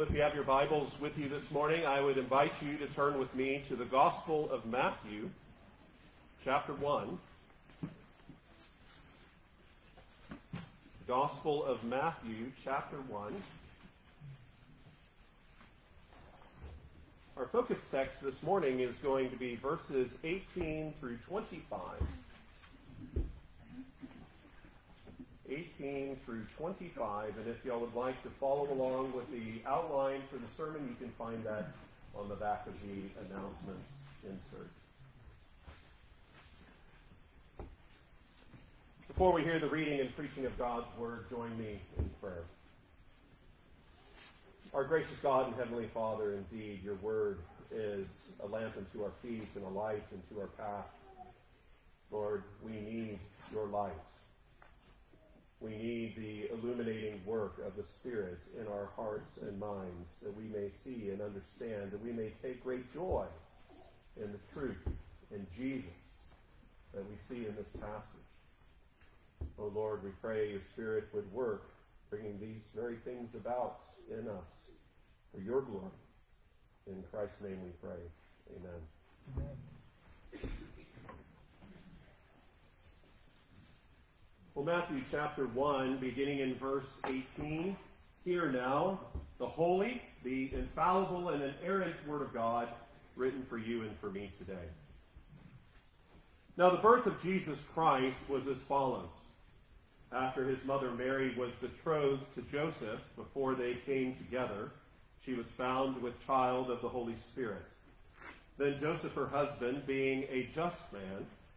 Well, if you have your Bibles with you this morning, I would invite you to turn with me to the Gospel of Matthew, chapter 1. Gospel of Matthew, chapter 1. Our focus text this morning is going to be verses 18 through 25. 18 through 25. And if y'all would like to follow along with the outline for the sermon, you can find that on the back of the announcements insert. Before we hear the reading and preaching of God's Word, join me in prayer. Our gracious God and Heavenly Father, indeed, your Word is a lamp unto our feet and a light unto our path. Lord, we need your light. We need the illuminating work of the Spirit in our hearts and minds that we may see and understand, that we may take great joy in the truth in Jesus that we see in this passage. Oh Lord, we pray your Spirit would work, bringing these very things about in us for your glory. In Christ's name we pray. Amen. Amen. Well, Matthew chapter 1, beginning in verse 18. Hear now the holy, the infallible, and inerrant Word of God written for you and for me today. Now, the birth of Jesus Christ was as follows. After his mother Mary was betrothed to Joseph, before they came together, she was found with child of the Holy Spirit. Then Joseph, her husband, being a just man,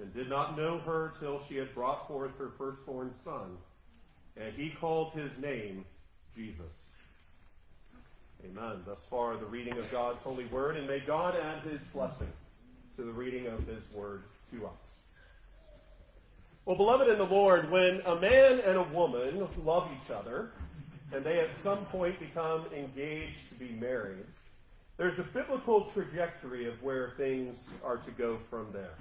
and did not know her till she had brought forth her firstborn son. And he called his name Jesus. Amen. Thus far, the reading of God's holy word, and may God add his blessing to the reading of his word to us. Well, beloved in the Lord, when a man and a woman love each other, and they at some point become engaged to be married, there's a biblical trajectory of where things are to go from there.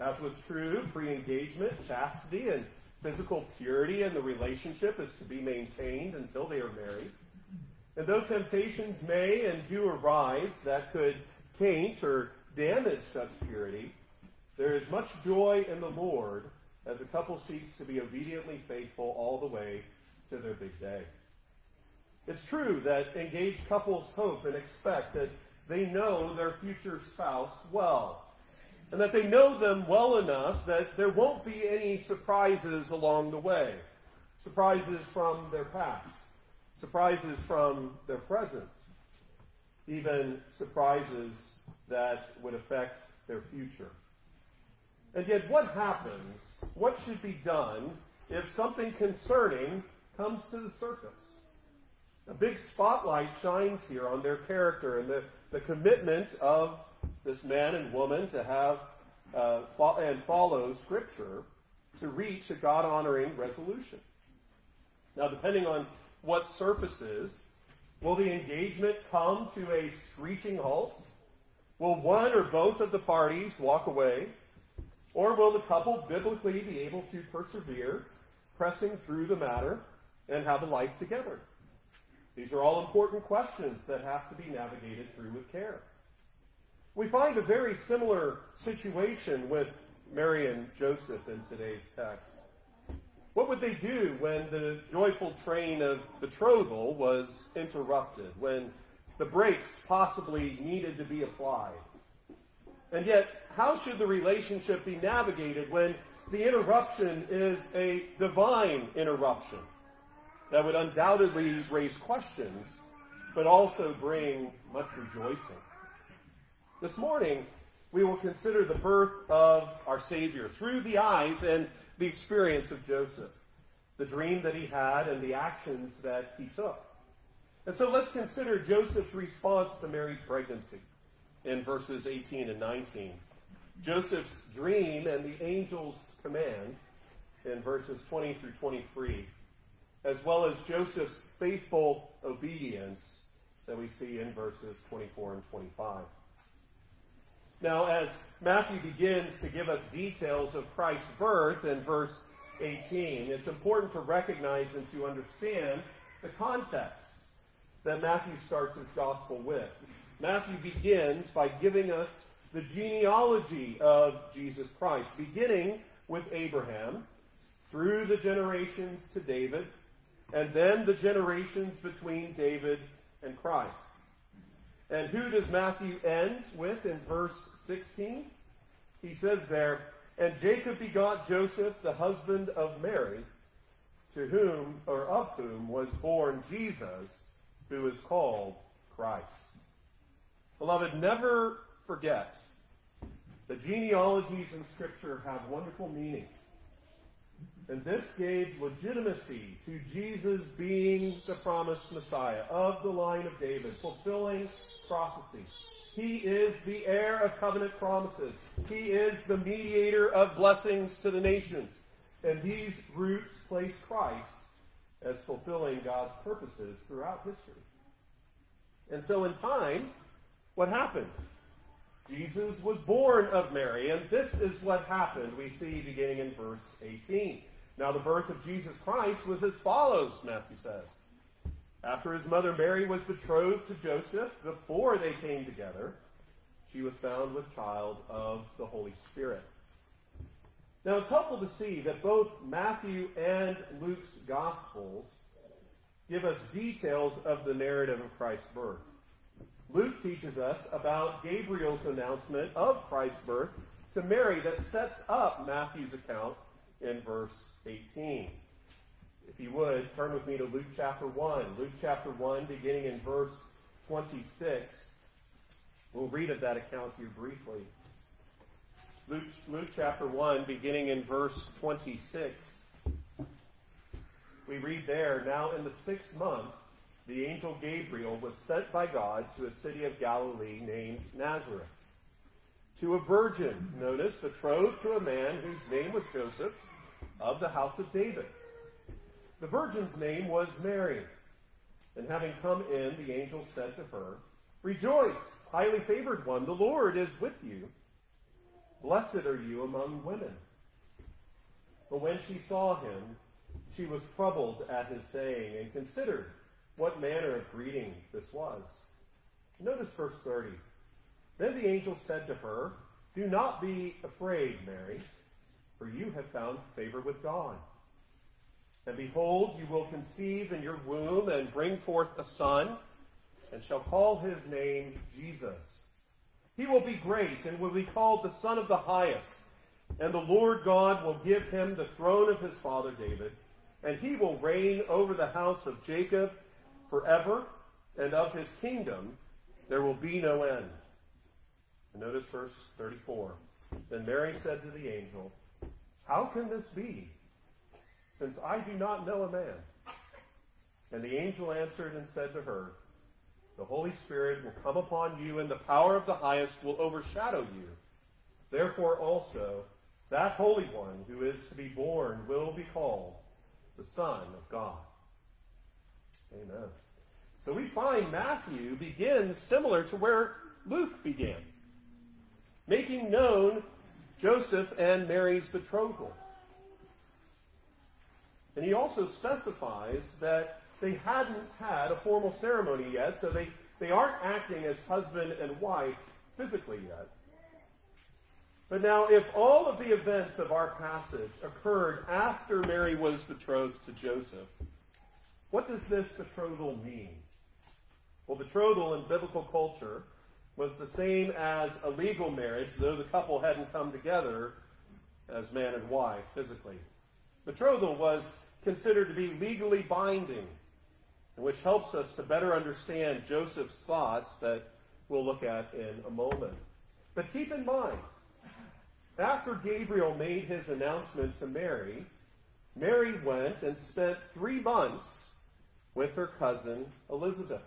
As was true pre-engagement, chastity and physical purity in the relationship is to be maintained until they are married. And though temptations may and do arise that could taint or damage such purity, there is much joy in the Lord as a couple seeks to be obediently faithful all the way to their big day. It's true that engaged couples hope and expect that they know their future spouse well and that they know them well enough that there won't be any surprises along the way. Surprises from their past, surprises from their present, even surprises that would affect their future. And yet, what happens? What should be done if something concerning comes to the surface? A big spotlight shines here on their character and the, the commitment of this man and woman to have uh, and follow Scripture to reach a God honoring resolution. Now, depending on what surfaces, will the engagement come to a screeching halt? Will one or both of the parties walk away? Or will the couple biblically be able to persevere, pressing through the matter, and have a life together? These are all important questions that have to be navigated through with care. We find a very similar situation with Mary and Joseph in today's text. What would they do when the joyful train of betrothal was interrupted, when the brakes possibly needed to be applied? And yet, how should the relationship be navigated when the interruption is a divine interruption that would undoubtedly raise questions, but also bring much rejoicing? This morning, we will consider the birth of our Savior through the eyes and the experience of Joseph, the dream that he had and the actions that he took. And so let's consider Joseph's response to Mary's pregnancy in verses 18 and 19. Joseph's dream and the angel's command in verses 20 through 23, as well as Joseph's faithful obedience that we see in verses 24 and 25. Now, as Matthew begins to give us details of Christ's birth in verse 18, it's important to recognize and to understand the context that Matthew starts his gospel with. Matthew begins by giving us the genealogy of Jesus Christ, beginning with Abraham, through the generations to David, and then the generations between David and Christ. And who does Matthew end with in verse 16? He says there, And Jacob begot Joseph, the husband of Mary, to whom, or of whom, was born Jesus, who is called Christ. Beloved, never forget the genealogies in Scripture have wonderful meaning. And this gave legitimacy to Jesus being the promised Messiah of the line of David, fulfilling prophecy. He is the heir of covenant promises. He is the mediator of blessings to the nations. And these roots place Christ as fulfilling God's purposes throughout history. And so in time, what happened? Jesus was born of Mary, and this is what happened, we see beginning in verse 18. Now, the birth of Jesus Christ was as follows, Matthew says. After his mother Mary was betrothed to Joseph, before they came together, she was found with child of the Holy Spirit. Now, it's helpful to see that both Matthew and Luke's Gospels give us details of the narrative of Christ's birth. Luke teaches us about Gabriel's announcement of Christ's birth to Mary that sets up Matthew's account in verse 18. If you would, turn with me to Luke chapter 1. Luke chapter 1, beginning in verse 26. We'll read of that account here briefly. Luke, Luke chapter 1, beginning in verse 26. We read there, Now in the sixth month, the angel Gabriel was sent by God to a city of Galilee named Nazareth. To a virgin, notice, betrothed to a man whose name was Joseph, of the house of David. The virgin's name was Mary. And having come in, the angel said to her, Rejoice, highly favored one, the Lord is with you. Blessed are you among women. But when she saw him, she was troubled at his saying, and considered what manner of greeting this was. Notice verse 30. Then the angel said to her, Do not be afraid, Mary, for you have found favor with God. And behold, you will conceive in your womb and bring forth a son, and shall call his name Jesus. He will be great and will be called the Son of the Highest. And the Lord God will give him the throne of his father David, and he will reign over the house of Jacob forever, and of his kingdom there will be no end. And notice verse 34. Then Mary said to the angel, How can this be, since I do not know a man? And the angel answered and said to her, The Holy Spirit will come upon you, and the power of the highest will overshadow you. Therefore also, that Holy One who is to be born will be called the Son of God. Amen. So we find Matthew begins similar to where Luke began, making known Joseph and Mary's betrothal. And he also specifies that they hadn't had a formal ceremony yet, so they, they aren't acting as husband and wife physically yet. But now, if all of the events of our passage occurred after Mary was betrothed to Joseph, what does this betrothal mean? Well, betrothal in biblical culture was the same as a legal marriage, though the couple hadn't come together as man and wife physically. Betrothal was considered to be legally binding, which helps us to better understand Joseph's thoughts that we'll look at in a moment. But keep in mind, after Gabriel made his announcement to Mary, Mary went and spent three months with her cousin Elizabeth.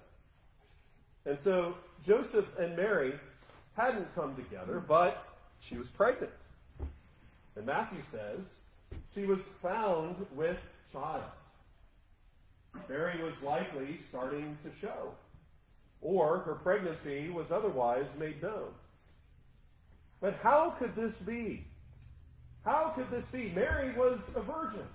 And so Joseph and Mary hadn't come together, but she was pregnant. And Matthew says she was found with child. Mary was likely starting to show, or her pregnancy was otherwise made known. But how could this be? How could this be? Mary was a virgin.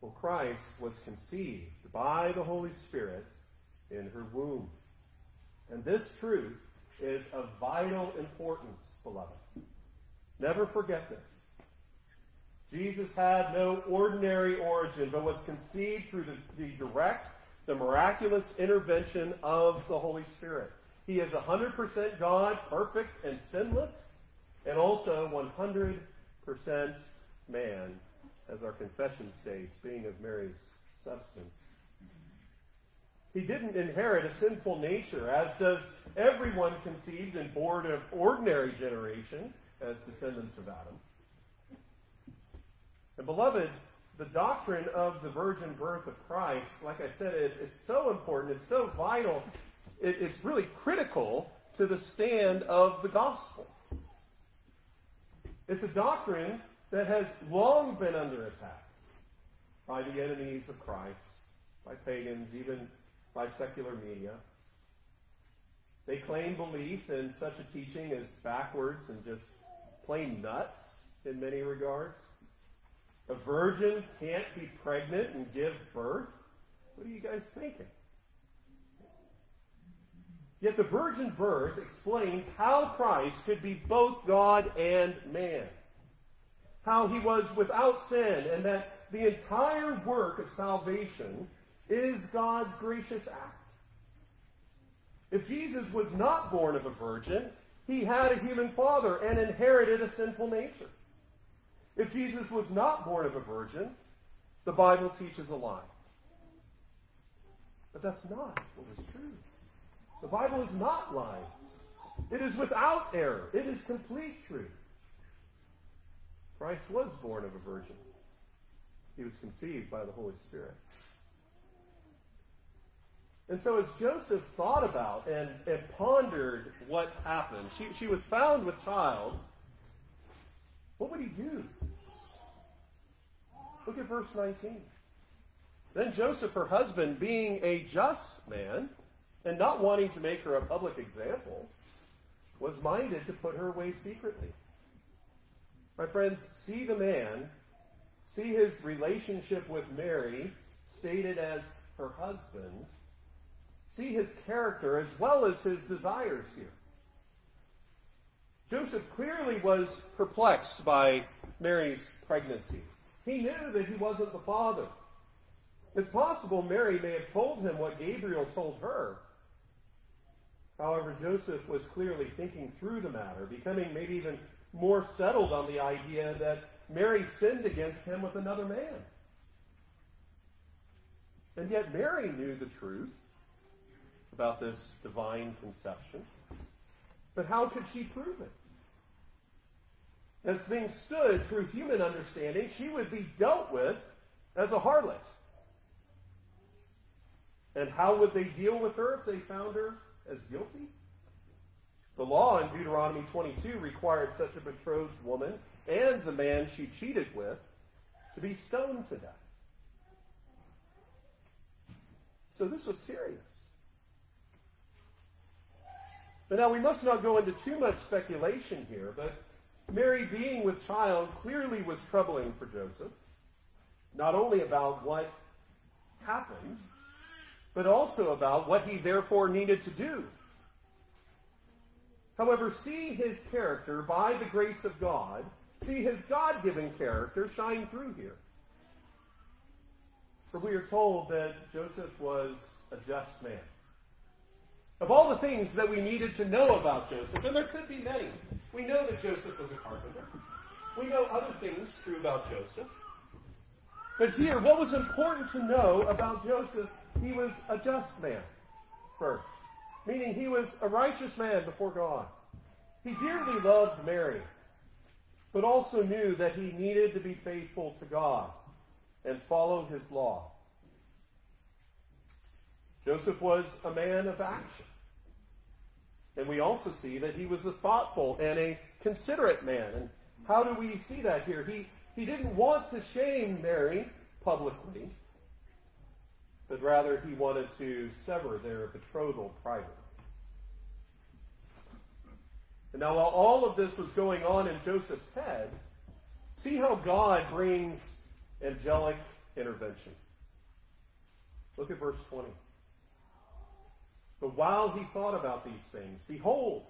Well, Christ was conceived by the Holy Spirit in her womb. And this truth is of vital importance, beloved. Never forget this. Jesus had no ordinary origin, but was conceived through the, the direct, the miraculous intervention of the Holy Spirit. He is 100% God, perfect and sinless, and also 100% man, as our confession states, being of Mary's substance. He didn't inherit a sinful nature, as does everyone conceived and born of ordinary generation as descendants of Adam. And beloved, the doctrine of the virgin birth of Christ, like I said, it's, it's so important, it's so vital, it, it's really critical to the stand of the gospel. It's a doctrine that has long been under attack by the enemies of Christ, by pagans, even by secular media. They claim belief in such a teaching as backwards and just plain nuts in many regards. A virgin can't be pregnant and give birth. What are you guys thinking? Yet the virgin birth explains how Christ could be both God and man. How he was without sin and that the entire work of salvation is God's gracious act. If Jesus was not born of a virgin, he had a human father and inherited a sinful nature. If Jesus was not born of a virgin, the Bible teaches a lie. But that's not what was true. The Bible is not lying. It is without error. It is complete truth. Christ was born of a virgin. He was conceived by the Holy Spirit. And so as Joseph thought about and, and pondered what happened, she, she was found with child. What would he do? Look at verse 19. Then Joseph, her husband, being a just man, and not wanting to make her a public example, was minded to put her away secretly. My friends, see the man, see his relationship with Mary, stated as her husband, see his character as well as his desires here. Joseph clearly was perplexed by Mary's pregnancy. He knew that he wasn't the father. It's possible Mary may have told him what Gabriel told her. However, Joseph was clearly thinking through the matter, becoming maybe even more settled on the idea that Mary sinned against him with another man. And yet Mary knew the truth about this divine conception. But how could she prove it? As things stood through human understanding, she would be dealt with as a harlot. And how would they deal with her if they found her as guilty? The law in Deuteronomy 22 required such a betrothed woman and the man she cheated with to be stoned to death. So this was serious. But now we must not go into too much speculation here, but Mary being with child clearly was troubling for Joseph, not only about what happened, but also about what he therefore needed to do. However, see his character by the grace of God, see his God given character shine through here. For we are told that Joseph was a just man. Of all the things that we needed to know about Joseph, and there could be many, we know that Joseph was a carpenter. We know other things true about Joseph. But here, what was important to know about Joseph, he was a just man, first. Meaning he was a righteous man before God. He dearly loved Mary, but also knew that he needed to be faithful to God and follow his law. Joseph was a man of action. And we also see that he was a thoughtful and a considerate man. And how do we see that here? He, he didn't want to shame Mary publicly, but rather he wanted to sever their betrothal privately. And now, while all of this was going on in Joseph's head, see how God brings angelic intervention. Look at verse 20. But while he thought about these things, behold,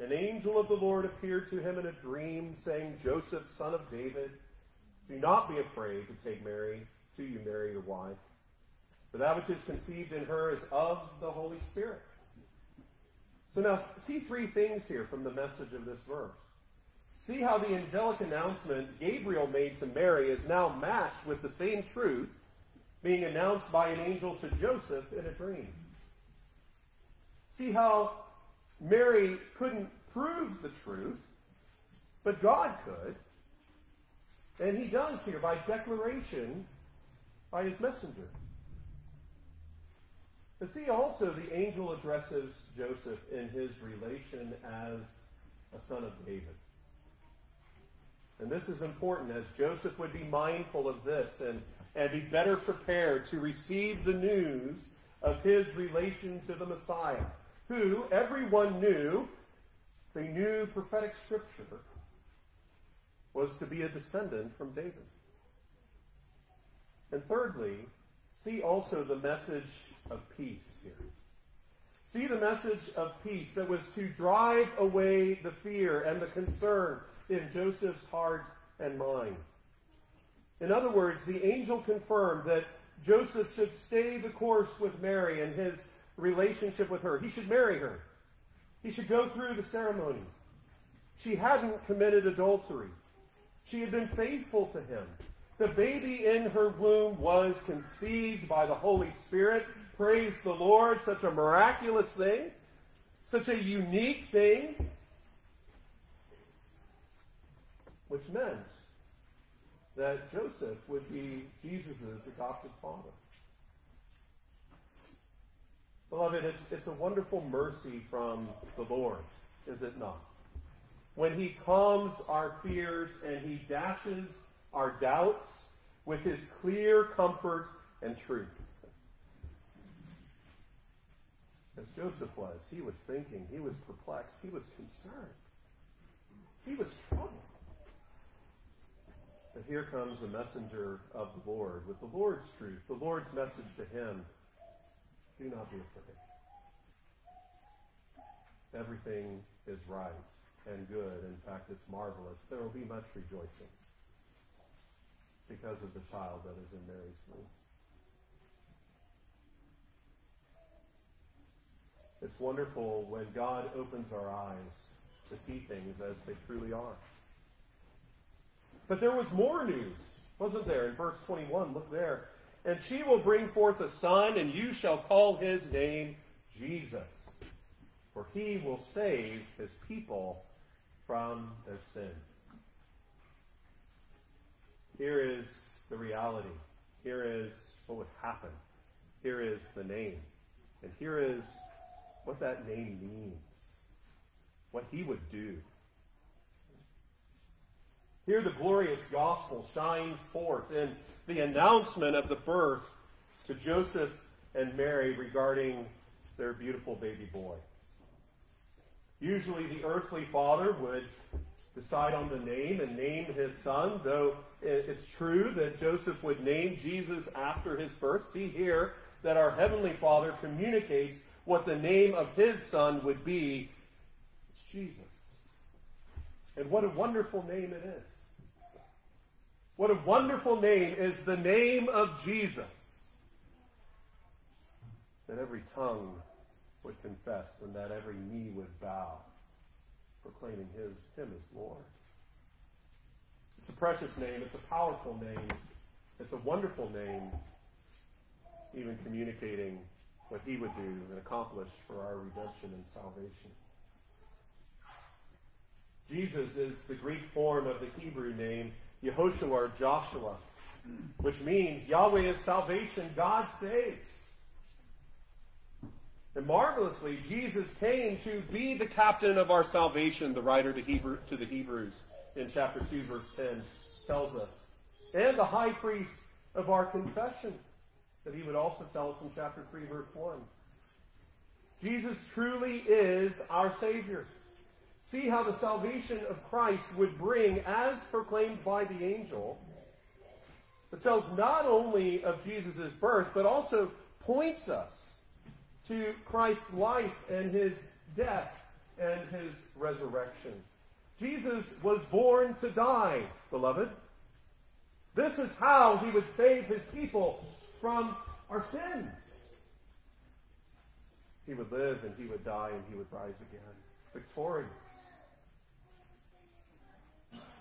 an angel of the Lord appeared to him in a dream, saying, Joseph, son of David, do not be afraid to take Mary to you, Mary, your wife. For that which is conceived in her is of the Holy Spirit. So now, see three things here from the message of this verse. See how the angelic announcement Gabriel made to Mary is now matched with the same truth being announced by an angel to Joseph in a dream. See how Mary couldn't prove the truth, but God could. And he does here by declaration by his messenger. But see also the angel addresses Joseph in his relation as a son of David. And this is important as Joseph would be mindful of this and, and be better prepared to receive the news of his relation to the Messiah who everyone knew, they knew prophetic scripture, was to be a descendant from David. And thirdly, see also the message of peace here. See the message of peace that was to drive away the fear and the concern in Joseph's heart and mind. In other words, the angel confirmed that Joseph should stay the course with Mary and his relationship with her. He should marry her. He should go through the ceremony. She hadn't committed adultery. She had been faithful to him. The baby in her womb was conceived by the Holy Spirit. Praise the Lord. Such a miraculous thing. Such a unique thing. Which meant that Joseph would be Jesus' adopted father. Beloved, it's, it's a wonderful mercy from the Lord, is it not? When he calms our fears and he dashes our doubts with his clear comfort and truth. As Joseph was, he was thinking, he was perplexed, he was concerned, he was troubled. But here comes a messenger of the Lord with the Lord's truth, the Lord's message to him do not be afraid. Everything is right and good. In fact, it's marvelous. There will be much rejoicing because of the child that is in Mary's womb. It's wonderful when God opens our eyes to see things as they truly are. But there was more news, wasn't there? In verse 21, look there and she will bring forth a son, and you shall call his name Jesus, for he will save his people from their sins. Here is the reality. Here is what would happen. Here is the name. And here is what that name means. What he would do. Here the glorious gospel shines forth in the announcement of the birth to Joseph and Mary regarding their beautiful baby boy. Usually the earthly father would decide on the name and name his son, though it's true that Joseph would name Jesus after his birth. See here that our heavenly father communicates what the name of his son would be. It's Jesus. And what a wonderful name it is. What a wonderful name is the name of Jesus. That every tongue would confess and that every knee would bow, proclaiming his, him as Lord. It's a precious name. It's a powerful name. It's a wonderful name, even communicating what he would do and accomplish for our redemption and salvation. Jesus is the Greek form of the Hebrew name Yehoshua or Joshua, which means Yahweh is salvation, God saves. And marvelously, Jesus came to be the captain of our salvation, the writer to, Hebrew, to the Hebrews in chapter 2, verse 10 tells us, and the high priest of our confession, that he would also tell us in chapter 3, verse 1. Jesus truly is our Savior. See how the salvation of Christ would bring, as proclaimed by the angel, it tells not only of Jesus' birth, but also points us to Christ's life and his death and his resurrection. Jesus was born to die, beloved. This is how he would save his people from our sins. He would live and he would die and he would rise again, victorious,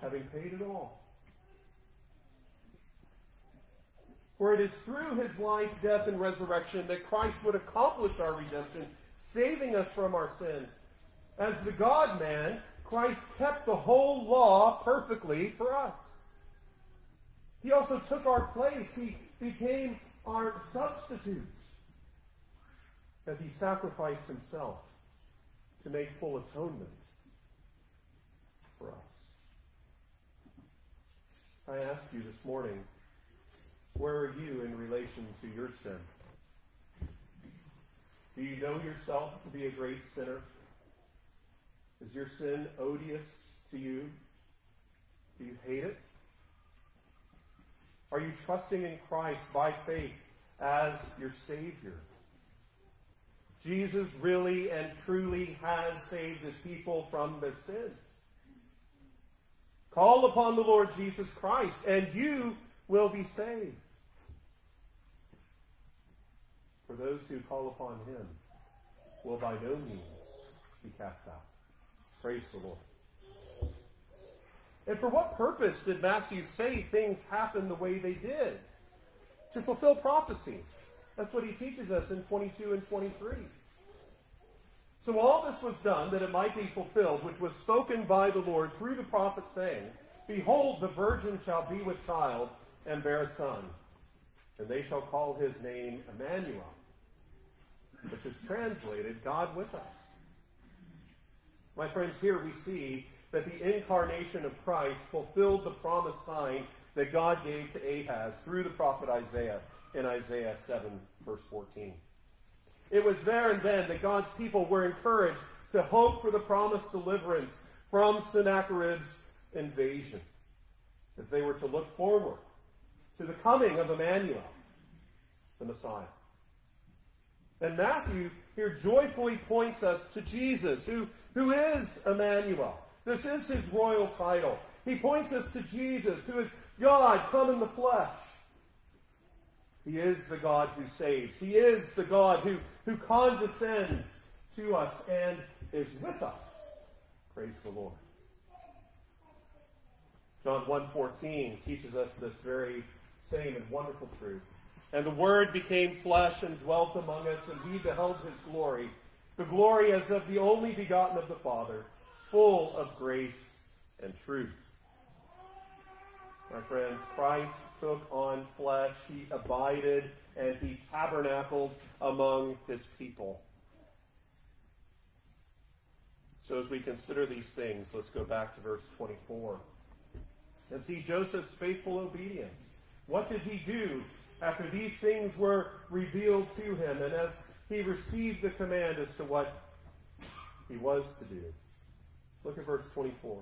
having paid it all. For it is through his life, death, and resurrection that Christ would accomplish our redemption, saving us from our sin. As the God man, Christ kept the whole law perfectly for us. He also took our place. He became our substitute as he sacrificed himself to make full atonement for us. I ask you this morning, where are you in relation to your sin? Do you know yourself to be a great sinner? Is your sin odious to you? Do you hate it? Are you trusting in Christ by faith as your Savior? Jesus really and truly has saved his people from their sins. Call upon the Lord Jesus Christ, and you will be saved. For those who call upon him will by no means be cast out. Praise the Lord. And for what purpose did Matthew say things happen the way they did? To fulfill prophecy. That's what he teaches us in 22 and 23. So all this was done that it might be fulfilled, which was spoken by the Lord through the prophet saying, Behold, the virgin shall be with child and bear a son, and they shall call his name Emmanuel, which is translated God with us. My friends, here we see that the incarnation of Christ fulfilled the promised sign that God gave to Ahaz through the prophet Isaiah in Isaiah 7, verse 14. It was there and then that God's people were encouraged to hope for the promised deliverance from Sennacherib's invasion, as they were to look forward to the coming of Emmanuel, the Messiah. And Matthew here joyfully points us to Jesus, who, who is Emmanuel. This is his royal title. He points us to Jesus, who is God come in the flesh. He is the God who saves. He is the God who, who condescends to us and is with us. Praise the Lord. John 1.14 teaches us this very same and wonderful truth. And the Word became flesh and dwelt among us, and we beheld his glory, the glory as of the only begotten of the Father, full of grace and truth. My friends, Christ took on flesh, he abided, and he tabernacled among his people. So as we consider these things, let's go back to verse 24 and see Joseph's faithful obedience. What did he do after these things were revealed to him and as he received the command as to what he was to do? Look at verse 24.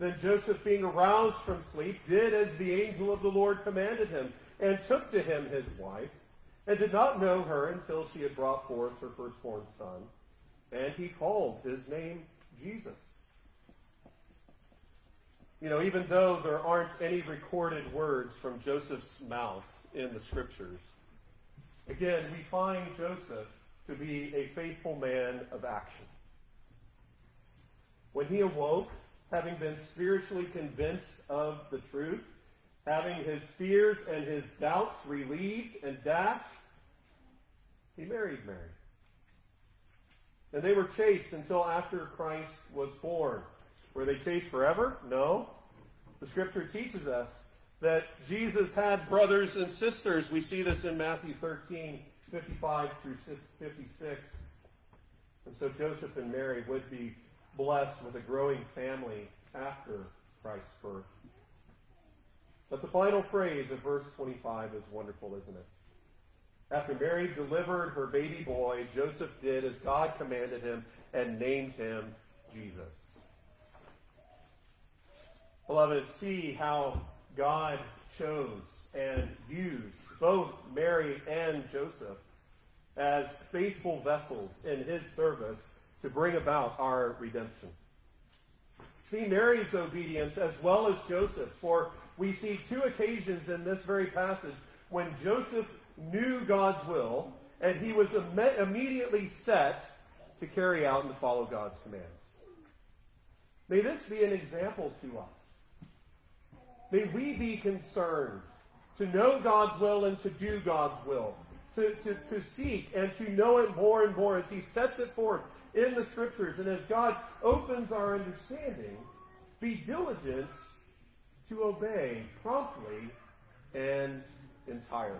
Then Joseph, being aroused from sleep, did as the angel of the Lord commanded him, and took to him his wife, and did not know her until she had brought forth her firstborn son. And he called his name Jesus. You know, even though there aren't any recorded words from Joseph's mouth in the scriptures, again, we find Joseph to be a faithful man of action. When he awoke, having been spiritually convinced of the truth, having his fears and his doubts relieved and dashed, he married Mary. And they were chaste until after Christ was born. Were they chaste forever? No. The scripture teaches us that Jesus had brothers and sisters. We see this in Matthew 13, 55 through 56. And so Joseph and Mary would be blessed with a growing family after Christ's birth. But the final phrase of verse 25 is wonderful, isn't it? After Mary delivered her baby boy, Joseph did as God commanded him and named him Jesus. Beloved, see how God chose and used both Mary and Joseph as faithful vessels in his service to bring about our redemption. See Mary's obedience as well as Joseph, for we see two occasions in this very passage when Joseph knew God's will and he was Im- immediately set to carry out and follow God's commands. May this be an example to us. May we be concerned to know God's will and to do God's will, to, to, to seek and to know it more and more as He sets it forth in the Scriptures. And as God opens our understanding, be diligent to obey promptly and entirely.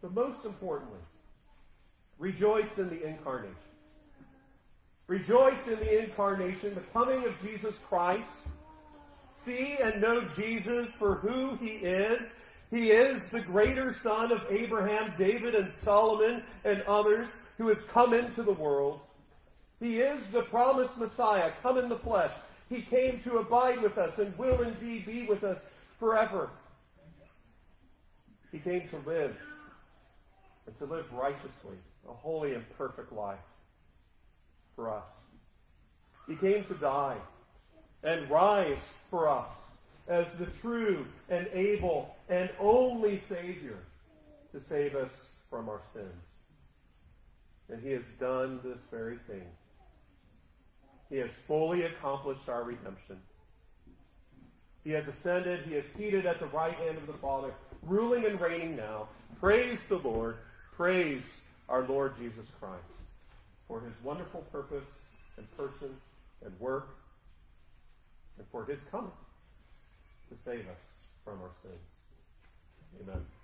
But most importantly, rejoice in the incarnation. Rejoice in the incarnation, the coming of Jesus Christ see and know Jesus for who he is. He is the greater son of Abraham, David, and Solomon, and others who has come into the world. He is the promised Messiah, come in the flesh. He came to abide with us and will indeed be with us forever. He came to live and to live righteously, a holy and perfect life for us. He came to die and rise for us as the true and able and only Savior to save us from our sins. And He has done this very thing. He has fully accomplished our redemption. He has ascended. He is seated at the right hand of the Father, ruling and reigning now. Praise the Lord. Praise our Lord Jesus Christ for his wonderful purpose and person and work and for his coming to save us from our sins.